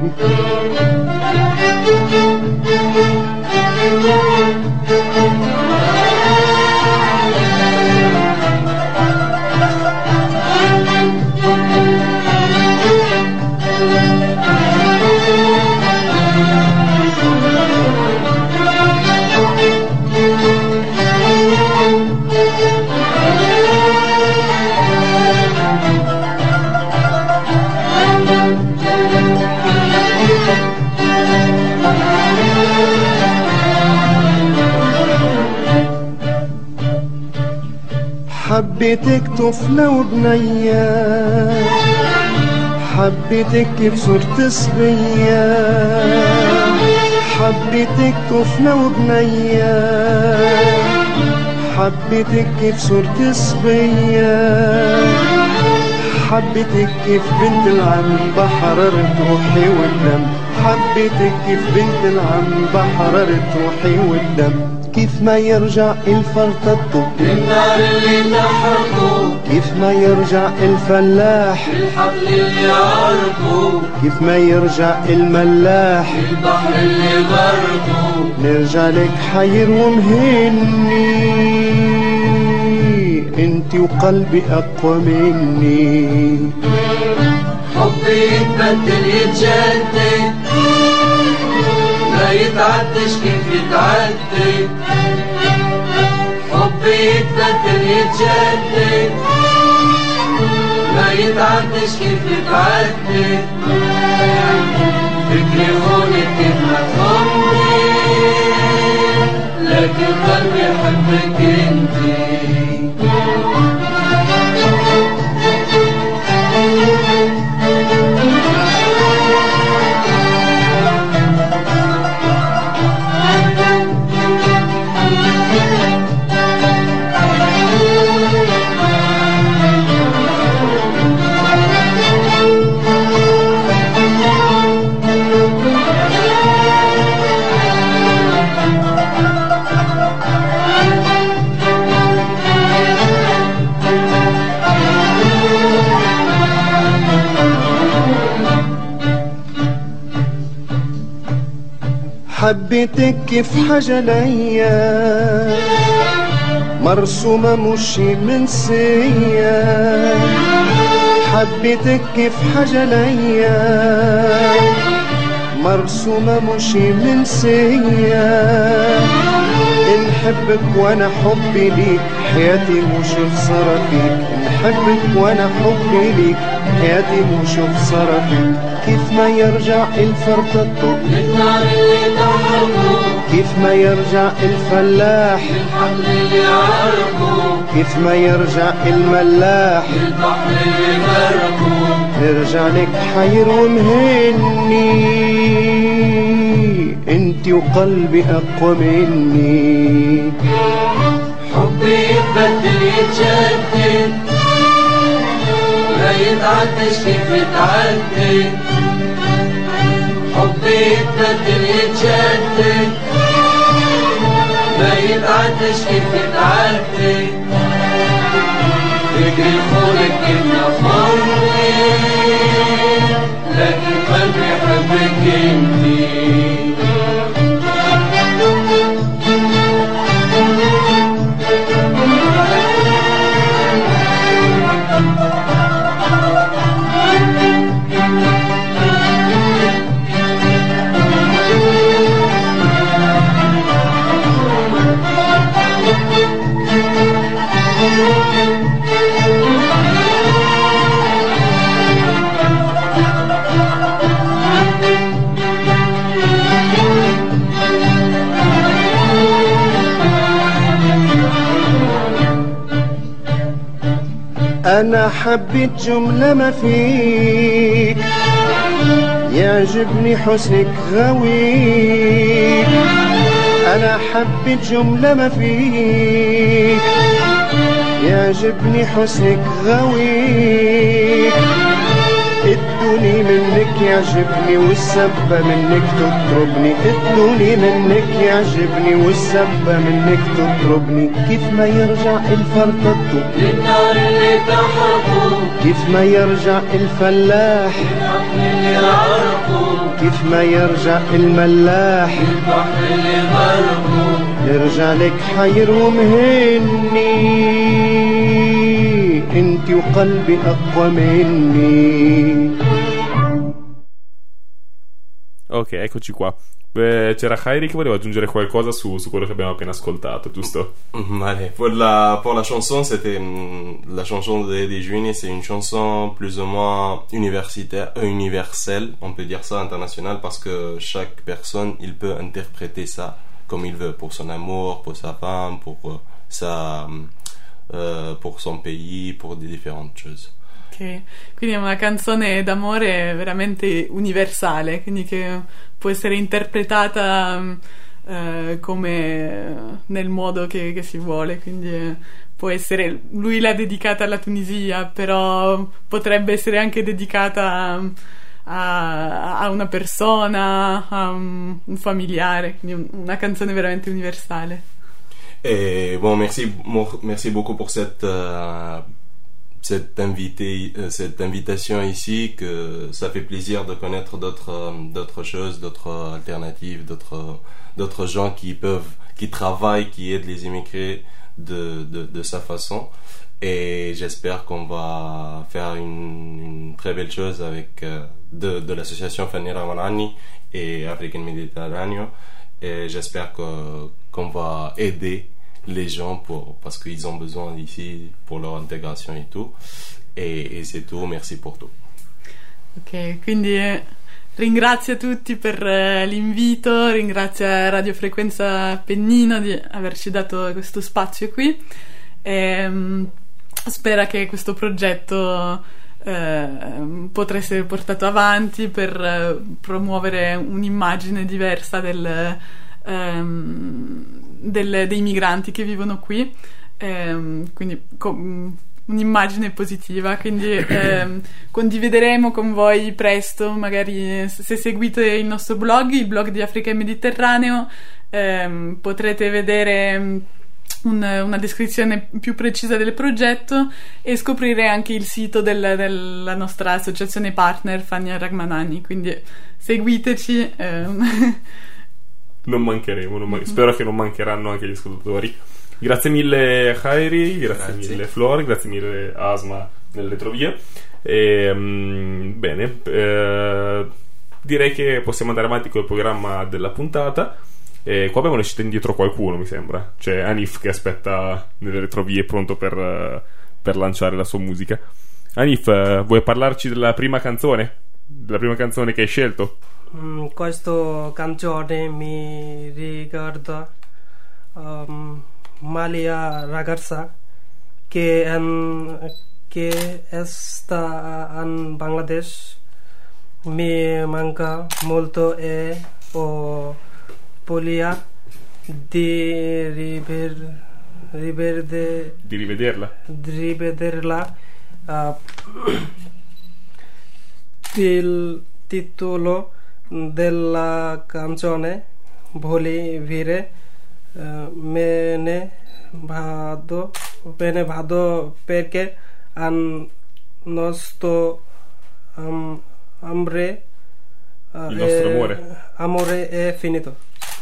طفلة وبنية. حبيتك صرت صبية حبيتك طفلة وبنية. حبيتك صرت صبية حبيتك كيف بنت العم بحررت روحي والدم. حبيتك كيف بنت العم بحررت روحي والدم. كيف ما يرجع الفرطة النار اللي تحرقه كيف ما يرجع الفلاح. الحقل اللي عرقه. كيف ما يرجع الملاح. البحر اللي غرقه. نرجع لك حير ومهني. انت وقلبي أقوى مني. حبي يتبدل يتجدد. ما يتعدش كيف يتعدد حبي يتبدل يتجدد ما يتعدش كيف يتعدد فكري خونك كيف ما خوني لكن قلبي يحبك انتي. حبيتك كيف حاجة ليا؟ مرسومة مش منسية حبيتك كيف حاجة ليا؟ مرسومة مش منسية نحبك وأنا حبي ليك حياتي مش خسارة فيك نحبك وأنا حبي ليك حياتي خسارة فيك كيف ما يرجع الفرطة للنار اللي تحرقه كيف ما يرجع الفلاح. الحمل اللي عرقه كيف ما يرجع الملاح. البحر اللي غرقه نرجع لك حير ومهني انت وقلبي اقوى مني. حبي يتبدل يتجدد ما يتعداش كيف يتعدي حبي يتبدل يتشتت. ما يتعدش كيف يتعدي فكري خونك كلمة فوري لكن قلبي يحبك إنتي. أنا حبيت جملة ما فيك. يعجبني حسنك غويك أنا حبيت جملة ما فيك. يعجبني حسنك غويك ادوني منك يعجبني والسبة منك تطربني ادوني منك يعجبني والسبة منك تطربني. كيف ما يرجع الفرطة للنار اللي تحرقه كيف ما يرجع الفلاح اللي عرقه كيف ما يرجع الملاح البحر اللي غرقه نرجع لك حير ومهني. انت وقلبي أقوى مني. Ok, eccoci qua. Beh, c'era Khairi che voleva aggiungere qualcosa su, su quello che abbiamo appena ascoltato, giusto? Mm, pour la, la chanson, c'était mm, la chanson de, des Juini, c'est une chanson plus ou moins universitaire, euh, universelle, on peut dire ça, internationale, parce que chaque personne, il peut interpréter ça comme il veut, pour son amour, pour sa femme, pour euh, sa, euh, pour son pays, pour des différentes choses. Ok, Quindi è una canzone d'amore veramente universale, quindi che può essere interpretata mm, eh, come nel modo che, che si vuole, quindi può essere, lui l'ha dedicata alla Tunisia, però potrebbe essere anche dedicata mm, a, a una persona, a un, un familiare, quindi un- una canzone veramente universale. Et bon, merci, merci beaucoup pour cette, euh, cette, invité, euh, cette invitation ici, que ça fait plaisir de connaître d'autres, euh, choses, d'autres alternatives, d'autres, gens qui peuvent, qui travaillent, qui aident les immigrés de, de, de sa façon. Et j'espère qu'on va faire une, une très belle chose avec euh, de, de l'association Fanny Ramanani et African Mediterranean. Et j'espère que, qu'on va aider les gens pour, parce qu'ils ont besoin ici pour leur intégration et tout. Et, et c'est tout. Merci pour tout. Ok, quindi eh, ringrazio tutti per eh, l'invito, ringrazio Radio Frequenza Pennino di averci dato questo spazio qui e mm, spera che questo progetto eh, potrà essere portato avanti per eh, promuovere un'immagine diversa del, ehm, del- dei migranti che vivono qui, Ehm, quindi co- un'immagine positiva, quindi *coughs* ehm, condivideremo con voi presto, magari se seguite il nostro blog, il blog di Africa e Mediterraneo, ehm, potrete vedere mm, un- una descrizione più precisa del progetto e scoprire anche il sito del- della nostra associazione partner Fania Ragmanani, quindi seguiteci. ehm. *laughs* Non mancheremo, non man- spero che non mancheranno anche gli ascoltatori. Grazie mille Khairi, grazie, Grazie. mille Flor, grazie mille Asma nelle retrovie. E, mm, bene, eh, direi che possiamo andare avanti col programma della puntata. E qua abbiamo lasciato indietro qualcuno, mi sembra. C'è Anif che aspetta nelle retrovie pronto per, eh, per lanciare la sua musica. Anif, eh, vuoi parlarci della prima canzone? Della prima canzone che hai scelto? Mm, questo canzone mi ricorda um, Malia ragazza che, um, che sta in Bangladesh mi manca molto e ho voglia di river, riverde, Di rivederla? di rivederla uh, il titolo della canzone Voli vire mene vado mene vado perché an nostro um, amore il nostro amore amore è finito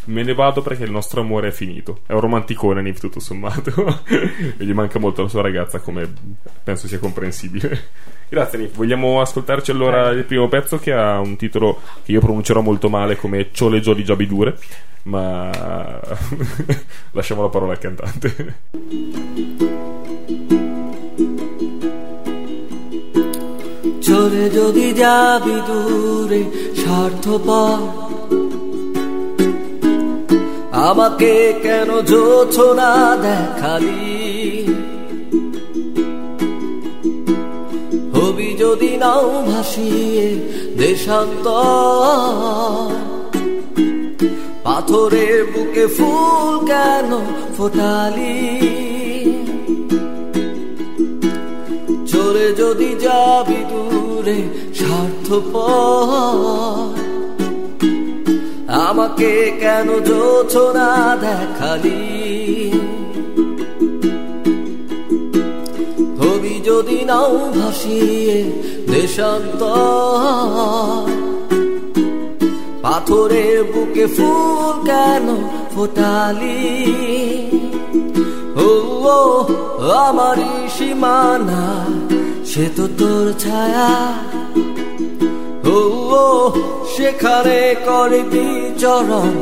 Me ne vado perché il nostro amore è finito. È un romanticone, Anif, tutto sommato. *laughs* e gli manca molto la sua ragazza, come penso sia comprensibile. Grazie, Anif. Vogliamo ascoltarci allora il primo pezzo che ha un titolo che io pronuncerò molto male come Ciole Jolly Giabidure. Ma *laughs* lasciamo la parola al cantante. চলে যদি যাবি দূরে স্বার্থপর আমাকে কেন যোছ না দেখালি? হবি যদি নাও ভাসিয়ে দেশান্ত পাথরের বুকে ফুল কেন ফোটালি? চলে যদি যাবি দূরে স্বার্থপর আমাকে কেন যোছ না দেখালি? হবি যদি নাও ভাসিয়ে দেশান্তর, পাথরের বুকে ফুল কেন ফোটালি? ও আমারই সীমানা, সে তো তোর ছায়া। ও সেখানে করে বিচরণ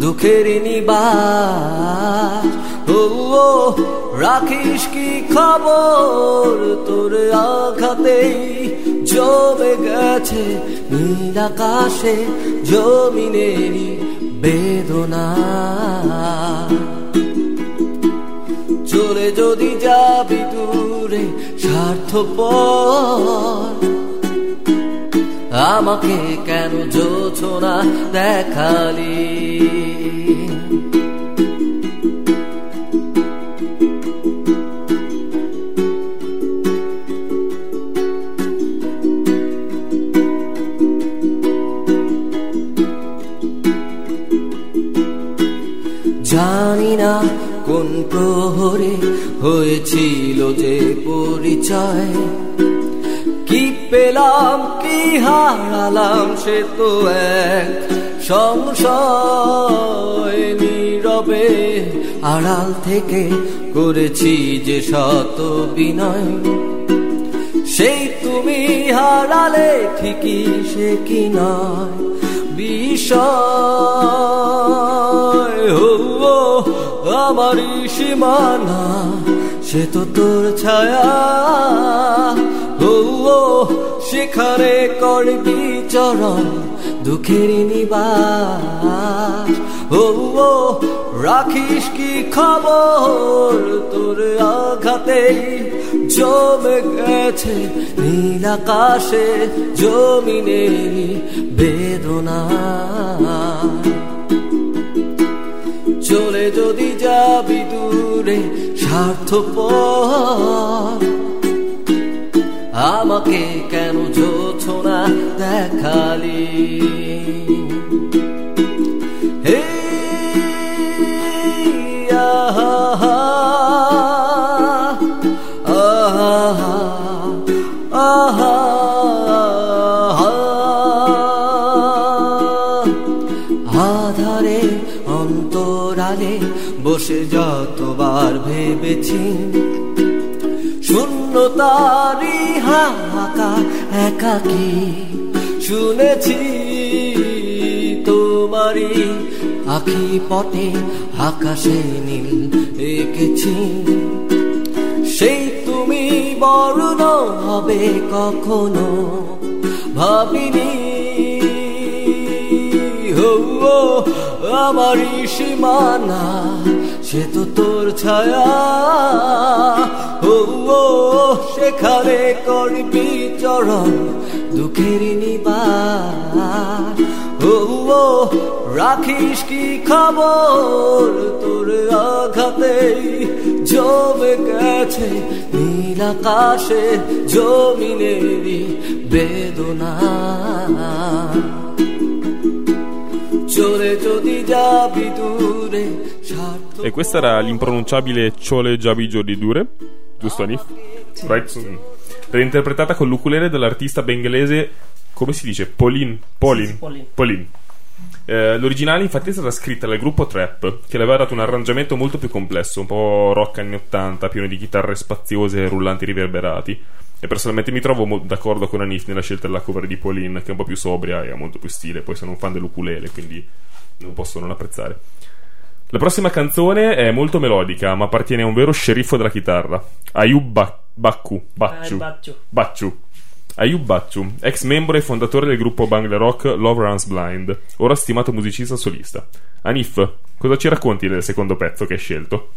দুঃখের নিবাস। ও ও, রাখিস কি খবর? তোর আঘাতেই জমে গেছে নীল আকাশে জমিনেরই বেদনা। চলে যদি যাবি দূরে স্বার্থপর আমাকে কেন যোছ না দেখালি? জানি না কোন প্রহরে হয়েছিল যে পরিচয়। কি পেলাম কি হারালাম সে তো এক সংশয় নীরবে। আড়াল থেকে করেছি যে শত বিনয়, সেই তুমি হারালে ঠিকই সে কি নয়। বিষয় আমারই সীমানা, সে তো তোর ছায়া। সেখানে করবি চরণ দুঃখের নিবাস। ও ও, রাখিস কি খবর তোর আঘাতে? জমে গেছে নীল আকাশে জমিনেরই বেদনা। চলে যদি যাবি দূরে স্বার্থপর আমাকে কেন যোছ না দেখালি? হে আহা আহা আহা। আধারে, অন্তরালে বসে যতবার ভেবেছি, শূন্যতারি হাহাকার একাকি। শুনেছি তোমারই আখি পটে আকাশে নীল এঁকেছি সেই তুমি বর্ণ হবে কখনো ভাবিনি। আমারই সীমানা সে তো তোর ছায়া। ও সেখানে করবি চরণ, দুঃখের নিবার ও রাখিস কি খবর? তোর আঘাতে জমে গেছে নীল আকাশে জমিনেরই বেদনা। চলে যদি যাবি দূরে স্বার্থ E questa era l'impronunciabile Chole Jabijo di Dure, giusto Anif? Right? Mm. Reinterpretata con l'ukulele dall'artista bengalese, come si dice? Pauline. Pauline. Sì, Pauline. Pauline. Eh, l'originale infatti è stata scritta dal gruppo Trap, che le aveva dato un arrangiamento molto più complesso, un po' rock anni 80, pieno di chitarre spaziose e rullanti riverberati. E personalmente mi trovo mo- d'accordo con Anif nella scelta della cover di Pauline, che è un po' più sobria e ha molto più stile. Poi sono un fan dell'ukulele, quindi non posso non apprezzare. La prossima canzone è molto melodica, ma appartiene a un vero sceriffo della chitarra, Ayub Ba- Bakku. Bacciu. Eh, Bacciu. Ayub Bacciu, ex membro e fondatore del gruppo Bangla Rock Love Runs Blind, ora stimato musicista solista. Anif, cosa ci racconti del secondo pezzo che hai scelto?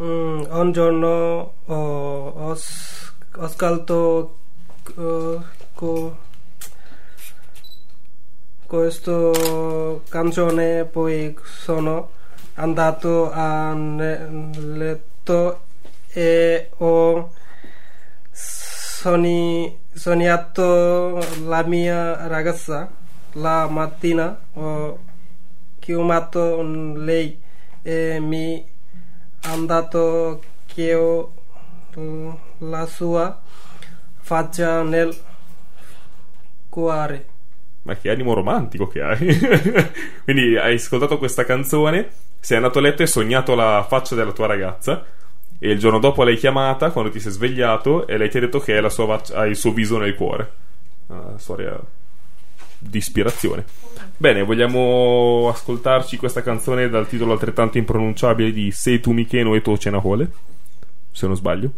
Mm, un giorno oh, ho, ho ascoltato co- questo canzone poi sono andato a letto e ho sognato la mia ragazza la mattina ho chiamato lei e mi ha dato che ho la sua faccia nel cuore Ma che animo romantico che hai! *laughs* Quindi hai ascoltato questa canzone, sei andato a letto e hai sognato la faccia della tua ragazza. E il giorno dopo l'hai chiamata quando ti sei svegliato e lei ti ha detto che sua ha il suo viso nel cuore. Una storia di ispirazione. Bene, vogliamo ascoltarci questa canzone dal titolo altrettanto impronunciabile di Sei tu Micheno e tu Cenahole? Se non sbaglio.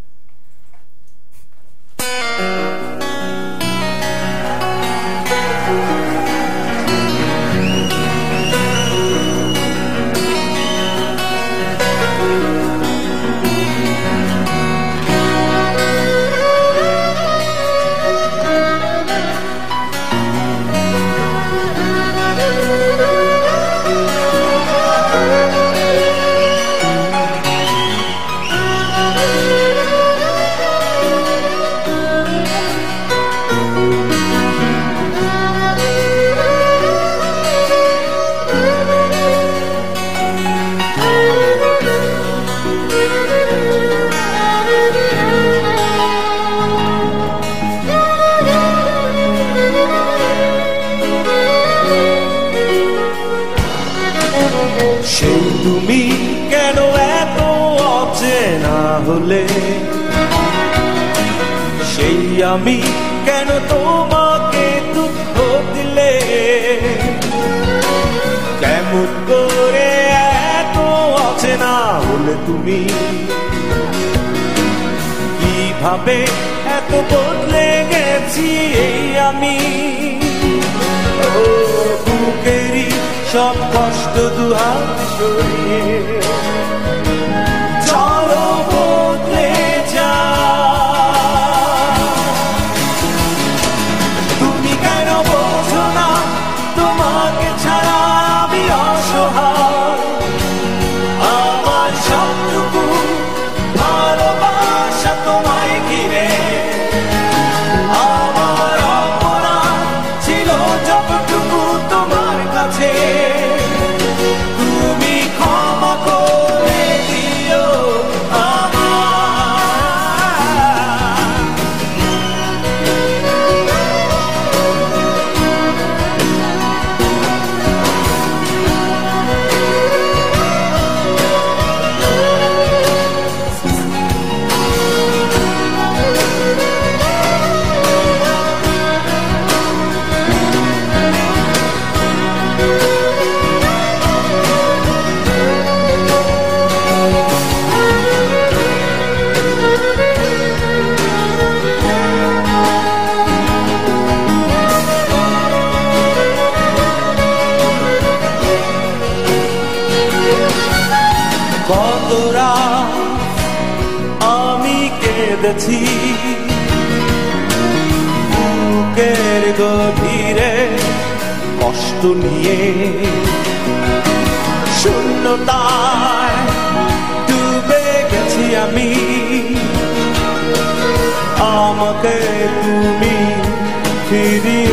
সেই তুমি কেন এত অচেনা হলে? সেই আমি কেন তোমাকে দুঃখ দিলে? কেমন করে এত অচেনা হলে তুমি? কীভাবে এত বদলে গেছি এই আমি? ও বুকেরই সব কষ্ট দুহাত সরিয়ে King.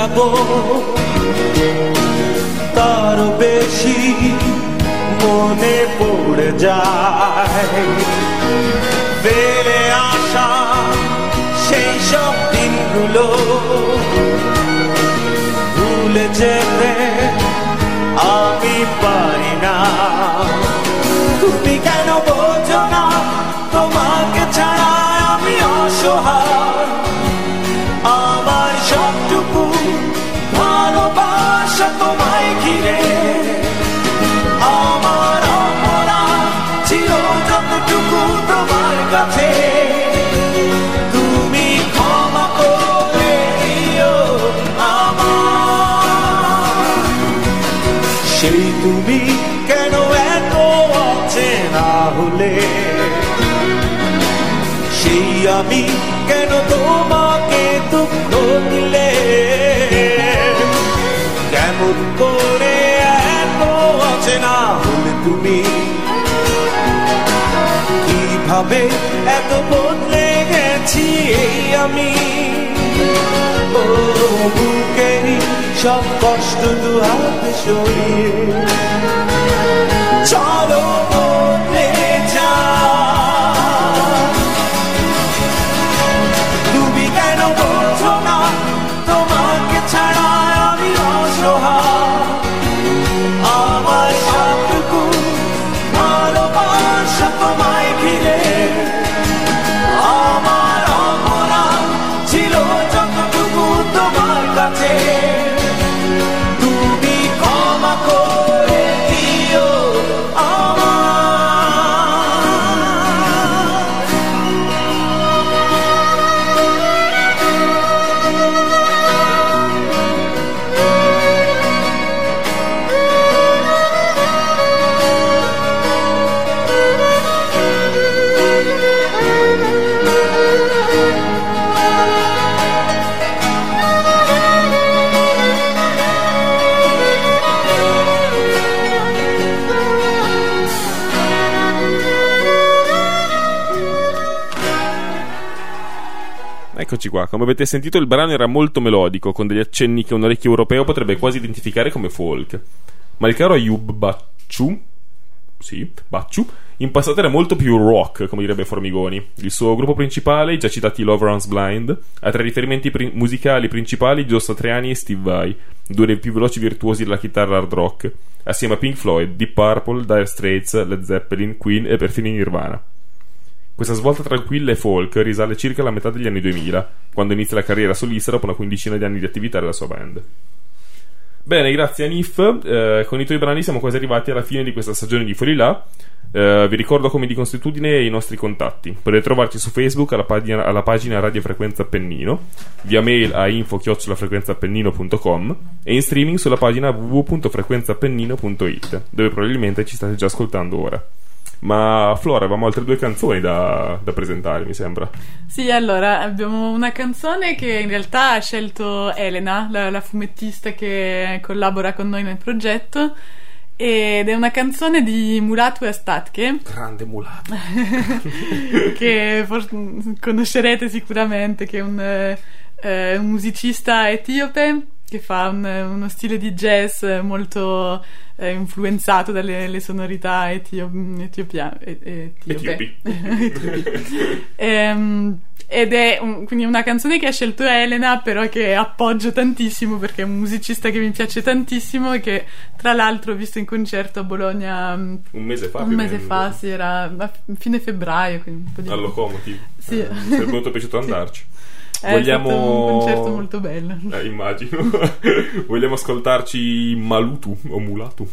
যাব তারও বেশি মনে পড়ে যায়। আসা সেই সব দিনগুলো ভুলে যেতে আমি পারি না। তুমি কেন বোঝো না তোমাকে ছাড়া আমি অসহায়? কীভাবে এত বদলে গেছি এই আমি। সব কষ্ট দু হাতে সরিয়ে। চলো Eccoci qua, come avete sentito il brano era molto melodico, con degli accenni che un orecchio europeo potrebbe quasi identificare come folk. Ma il caro Ayub Bacciu, sì, Bacciu, in passato era molto più rock, come direbbe Formigoni. Il suo gruppo principale, i già citati Love Runs Blind, ha tra i riferimenti pri- musicali principali Gio Satriani e Steve Vai, due dei più veloci virtuosi della chitarra hard rock, assieme a Pink Floyd, Deep Purple, Dire Straits, Led Zeppelin, Queen e perfino Nirvana. Questa svolta tranquilla e folk risale circa alla metà degli anni 2000, quando inizia la carriera solista dopo una quindicina di anni di attività della sua band. Bene, grazie a Nif. Eh, con i tuoi brani siamo quasi arrivati alla fine di questa stagione di Fuori là. Eh, vi ricordo come di consuetudine i nostri contatti. Potete trovarci su Facebook alla pagina, alla pagina Radio Frequenza Appennino, via mail a info-frequenzaappennino.com e in streaming sulla pagina www.frequenzaappennino.it, dove probabilmente ci state già ascoltando ora. Ma Flora, avevamo altre due canzoni da, da presentare, mi sembra. Sì, allora abbiamo una canzone che in realtà ha scelto Elena, la, la fumettista che collabora con noi nel progetto. Ed è una canzone di Mulatu Astatke, Grande mulato. *laughs* che for- conoscerete sicuramente, che è un, eh, un musicista etiope che fa un- uno stile di jazz molto eh, influenzato dalle le sonorità etio- etiopia- e- etiope. *laughs* Etiopi. Ehm, ed è un- quindi una canzone che ha scelto Elena, però che appoggio tantissimo perché è un musicista che mi piace tantissimo e che tra l'altro ho visto in concerto a Bologna mm, Un mese fa, un mese fa, sì, era a fine febbraio. Quindi un po' di... Al Locomotive. Sì. Eh, mi sarebbe molto piaciuto *laughs* andarci. È stato un concerto molto bello. *laughs* Eh, immagino. *laughs* Vogliamo ascoltarci Malutu o Mulatu?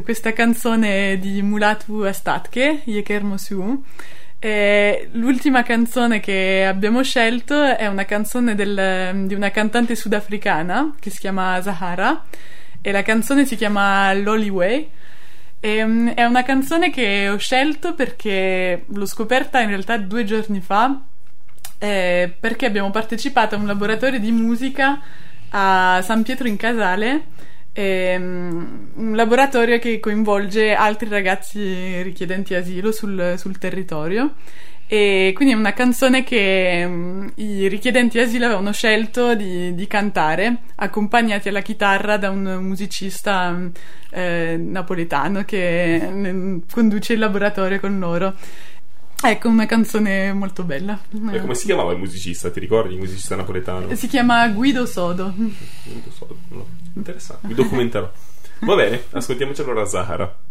Questa canzone di Mulatu Astatke, Yeker Su, eh, l'ultima canzone che abbiamo scelto è una canzone del- di una cantante sudafricana che si chiama Zahara e la canzone si chiama Lolly Way. Ehm, è una canzone che ho scelto perché l'ho scoperta in realtà due giorni fa eh, perché abbiamo partecipato a un laboratorio di musica a San Pietro in Casale, ehm, un laboratorio che coinvolge altri ragazzi richiedenti asilo sul, sul territorio. E quindi è una canzone che mm, i richiedenti asilo avevano scelto di, di cantare, accompagnati alla chitarra da un musicista mm, eh, napoletano che mm, conduce il laboratorio con loro. Ecco, una canzone molto bella. E come si chiamava il musicista? Ti ricordi il musicista napoletano? Si chiama Guido Sodo. Non lo so, no. Interessante, mi documenterò. Va bene, ascoltiamoci allora Zahara.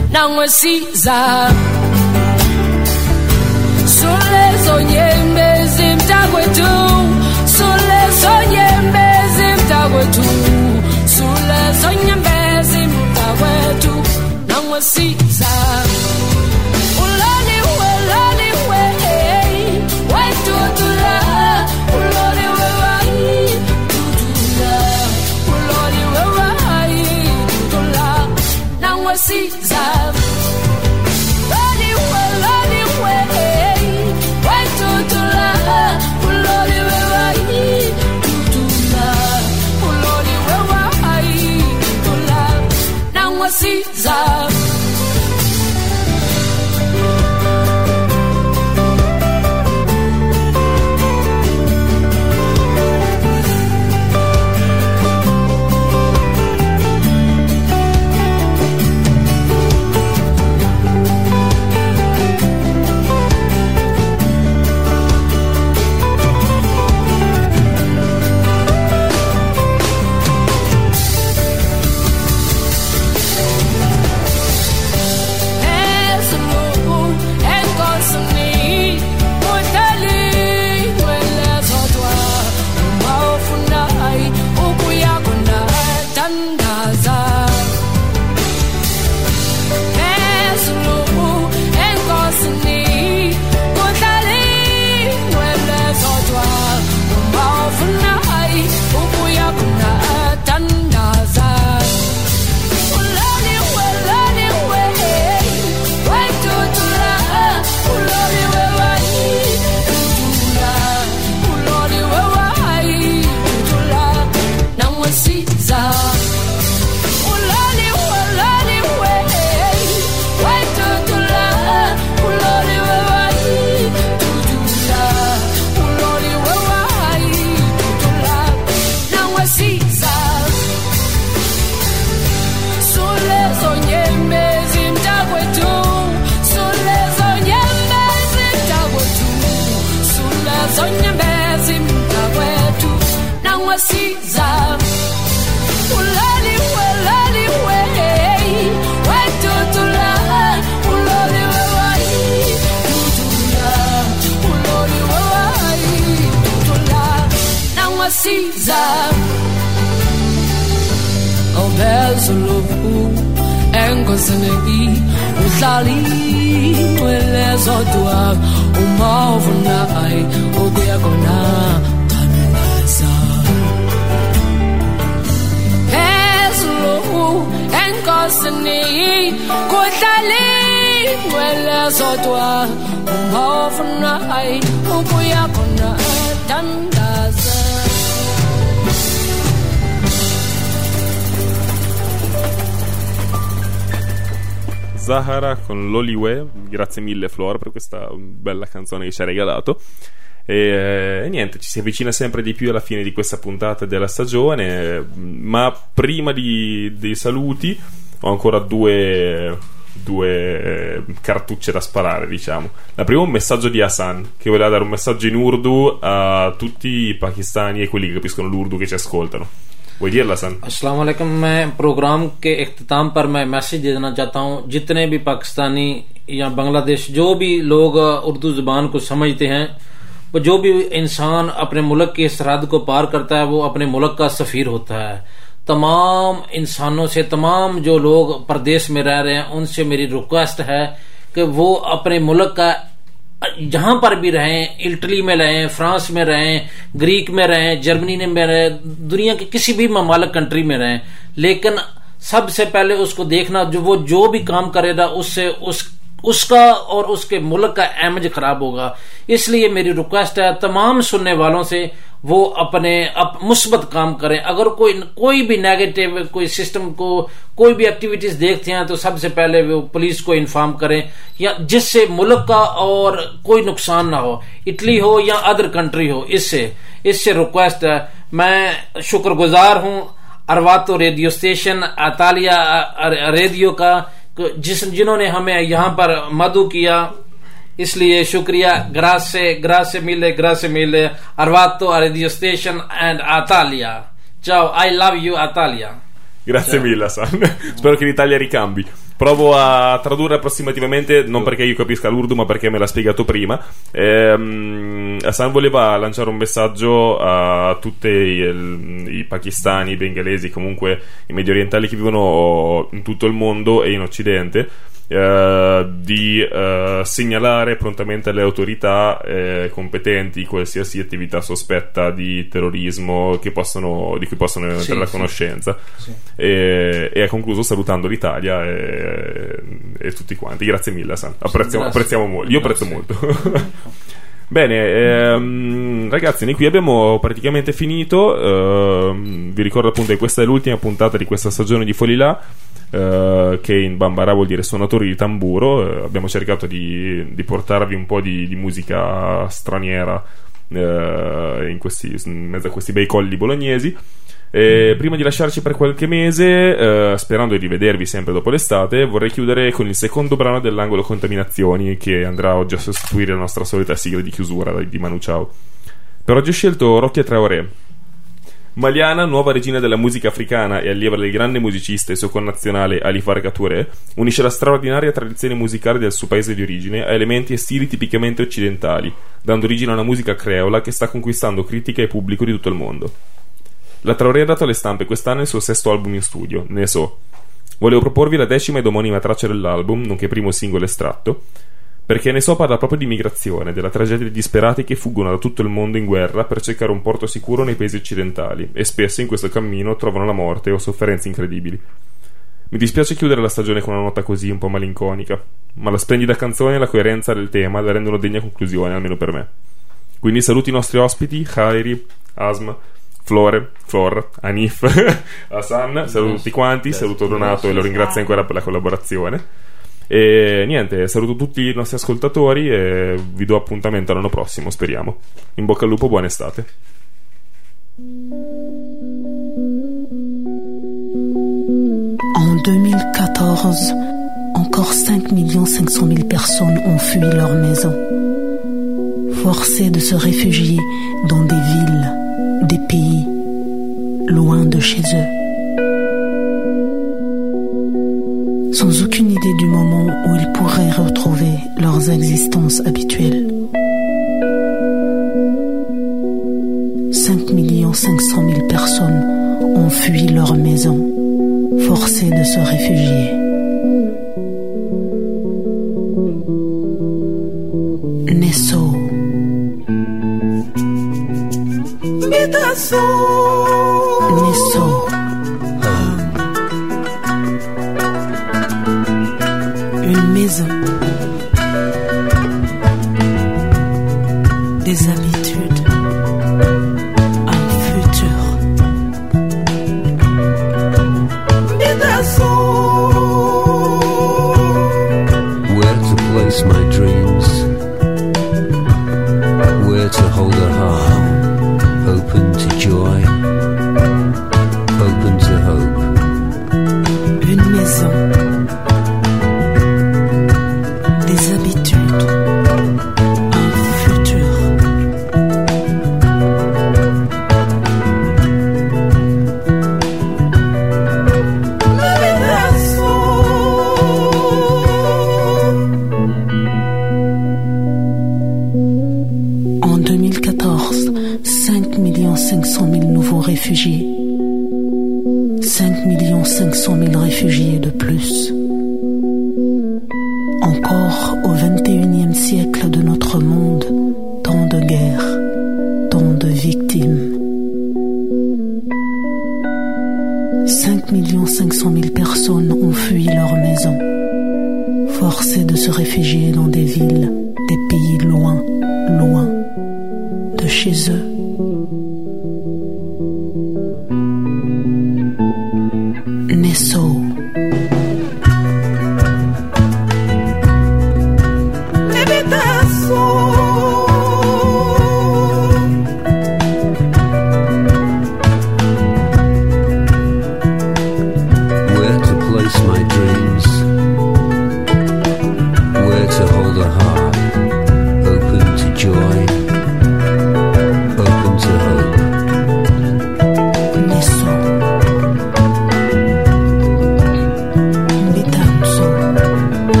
nangwesiza sulezo nyembezi mtakwethu sulezo nyembezi mtakwethu sulezo nyembezi mtakwethu nangwesiza uloniwe uloniwe wetutula uloniwe wai tutula uloniwe wai tutula nangwesiza Zahara con l'Oliwe. Grazie mille, Flora, per questa bella canzone che ci ha regalato. E, e niente, ci si avvicina sempre di più alla fine di questa puntata della stagione. Ma prima di- dei saluti, ho ancora due, due eh, cartucce da sparare, diciamo. La prima è un messaggio di Hassan che voleva dare un messaggio in urdu a tutti i pakistani e quelli che capiscono l'urdu che ci ascoltano. وہی اللہ سن۔ السلام علیکم، میں پروگرام کے اختتام پر میں میسج دینا چاہتا ہوں۔ جتنے بھی پاکستانی یا بنگلہ دیش جو بھی لوگ اردو زبان کو سمجھتے ہیں، وہ جو بھی انسان اپنے ملک کی سرحد کو پار کرتا ہے، وہ اپنے ملک کا سفیر ہوتا ہے۔ تمام انسانوں سے، تمام جو لوگ پردیش میں رہ رہے ہیں، ان سے میری ریکویسٹ ہے کہ وہ اپنے ملک کا جہاں پر بھی رہیں، اٹلی میں رہیں، فرانس میں رہیں، گریک میں رہیں، جرمنی میں رہیں، دنیا کے کسی بھی ممالک کنٹری میں رہیں، لیکن سب سے پہلے اس کو دیکھنا، جو وہ جو بھی کام کرے گا، اس سے اس اس کا اور اس کے ملک کا ایمج خراب ہوگا۔ اس لیے میری ریکویسٹ ہے، تمام سننے والوں سے وہ اپنے اپ مثبت کام کریں۔ اگر کوئی کوئی بھی نیگیٹو کوئی سسٹم کو، کوئی بھی ایکٹیویٹیز دیکھتے ہیں تو سب سے پہلے وہ پولیس کو انفارم کریں۔ یا جس سے ملک کا اور کوئی نقصان نہ ہو اٹلی ہو یا ادر کنٹری ہو، اس سے اس سے ریکویسٹ ہے۔ میں شکر گزار ہوں ارواتو ریڈیو اسٹیشن، اطالیہ ریڈیو کا جس، جنہوں نے ہمیں یہاں پر مدعو کیا۔ Isliye shukriya, grazie, grazie mille, grazie mille. Arvato a Radio Station and Atalia. Ciao, I love you Atalia. Grazie Ciao. mille, San. *laughs* Spero che l'Italia ricambi. Provo a tradurre approssimativamente, non perché io capisca l'urdu, ma perché me l'ha spiegato prima. Ehm, Hassan voleva lanciare un messaggio a tutti i, i pakistani, i bengalesi, comunque i medio orientali che vivono in tutto il mondo e in Occidente eh, di eh, segnalare prontamente alle autorità eh, competenti qualsiasi attività sospetta di terrorismo che possono, di cui possono Sì, entrare a sì. conoscenza Sì. e, e ha concluso salutando l'Italia e, e tutti quanti. Grazie mille, Hassan. Apprezziamo, apprezziamo molto. Io apprezzo molto. *laughs* Bene, ehm, ragazzi, noi qui abbiamo praticamente finito. ehm, vi ricordo appunto che questa è l'ultima puntata di questa stagione di Fuori là. eh, che in Bambara vuol dire suonatori di tamburo. Eh, abbiamo cercato di, di portarvi un po' di, di musica straniera eh, in, questi, in mezzo a questi bei colli bolognesi. E prima di lasciarci per qualche mese, eh, sperando di rivedervi sempre dopo l'estate, vorrei chiudere con il secondo brano dell'angolo contaminazioni che andrà oggi a sostituire la nostra solita sigla di chiusura di Manu Ciao. Per oggi ho scelto Rocchia Traoré. Maliana, nuova regina della musica africana e allieva del grande musicista e suo connazionale Ali Farka Touré, unisce la straordinaria tradizione musicale del suo paese di origine a elementi e stili tipicamente occidentali, dando origine a una musica creola che sta conquistando critica e pubblico di tutto il mondo. La Traoré ha dato alle stampe quest'anno il suo sesto album in studio, Ne so. Volevo proporvi la decima ed omonima traccia dell'album, nonché primo singolo estratto, perché Ne so parla proprio di migrazione, della tragedia di disperati che fuggono da tutto il mondo in guerra per cercare un porto sicuro nei paesi occidentali e spesso in questo cammino trovano la morte o sofferenze incredibili. Mi dispiace chiudere la stagione con una nota così un po' malinconica, ma la splendida canzone e la coerenza del tema la rendono degna conclusione, almeno per me. Quindi saluto i nostri ospiti, Khairi, Asma, Flore, Flor, Anif, *laughs* Hassan, saluto tutti quanti, saluto Donato e lo ringrazio ancora per la collaborazione. E niente, saluto tutti i nostri ascoltatori e vi do appuntamento l'anno prossimo, speriamo. In bocca al lupo, buona estate. En 2014, encore 5 500 000 personnes ont fui leur maison, forcées de se réfugier dans des villes, pays, loin de chez eux. Sans aucune idée du moment où ils pourraient retrouver leurs existences habituelles. 5 500 000 personnes ont fui leur maison, forcées de se réfugier. Nessun. Nessun.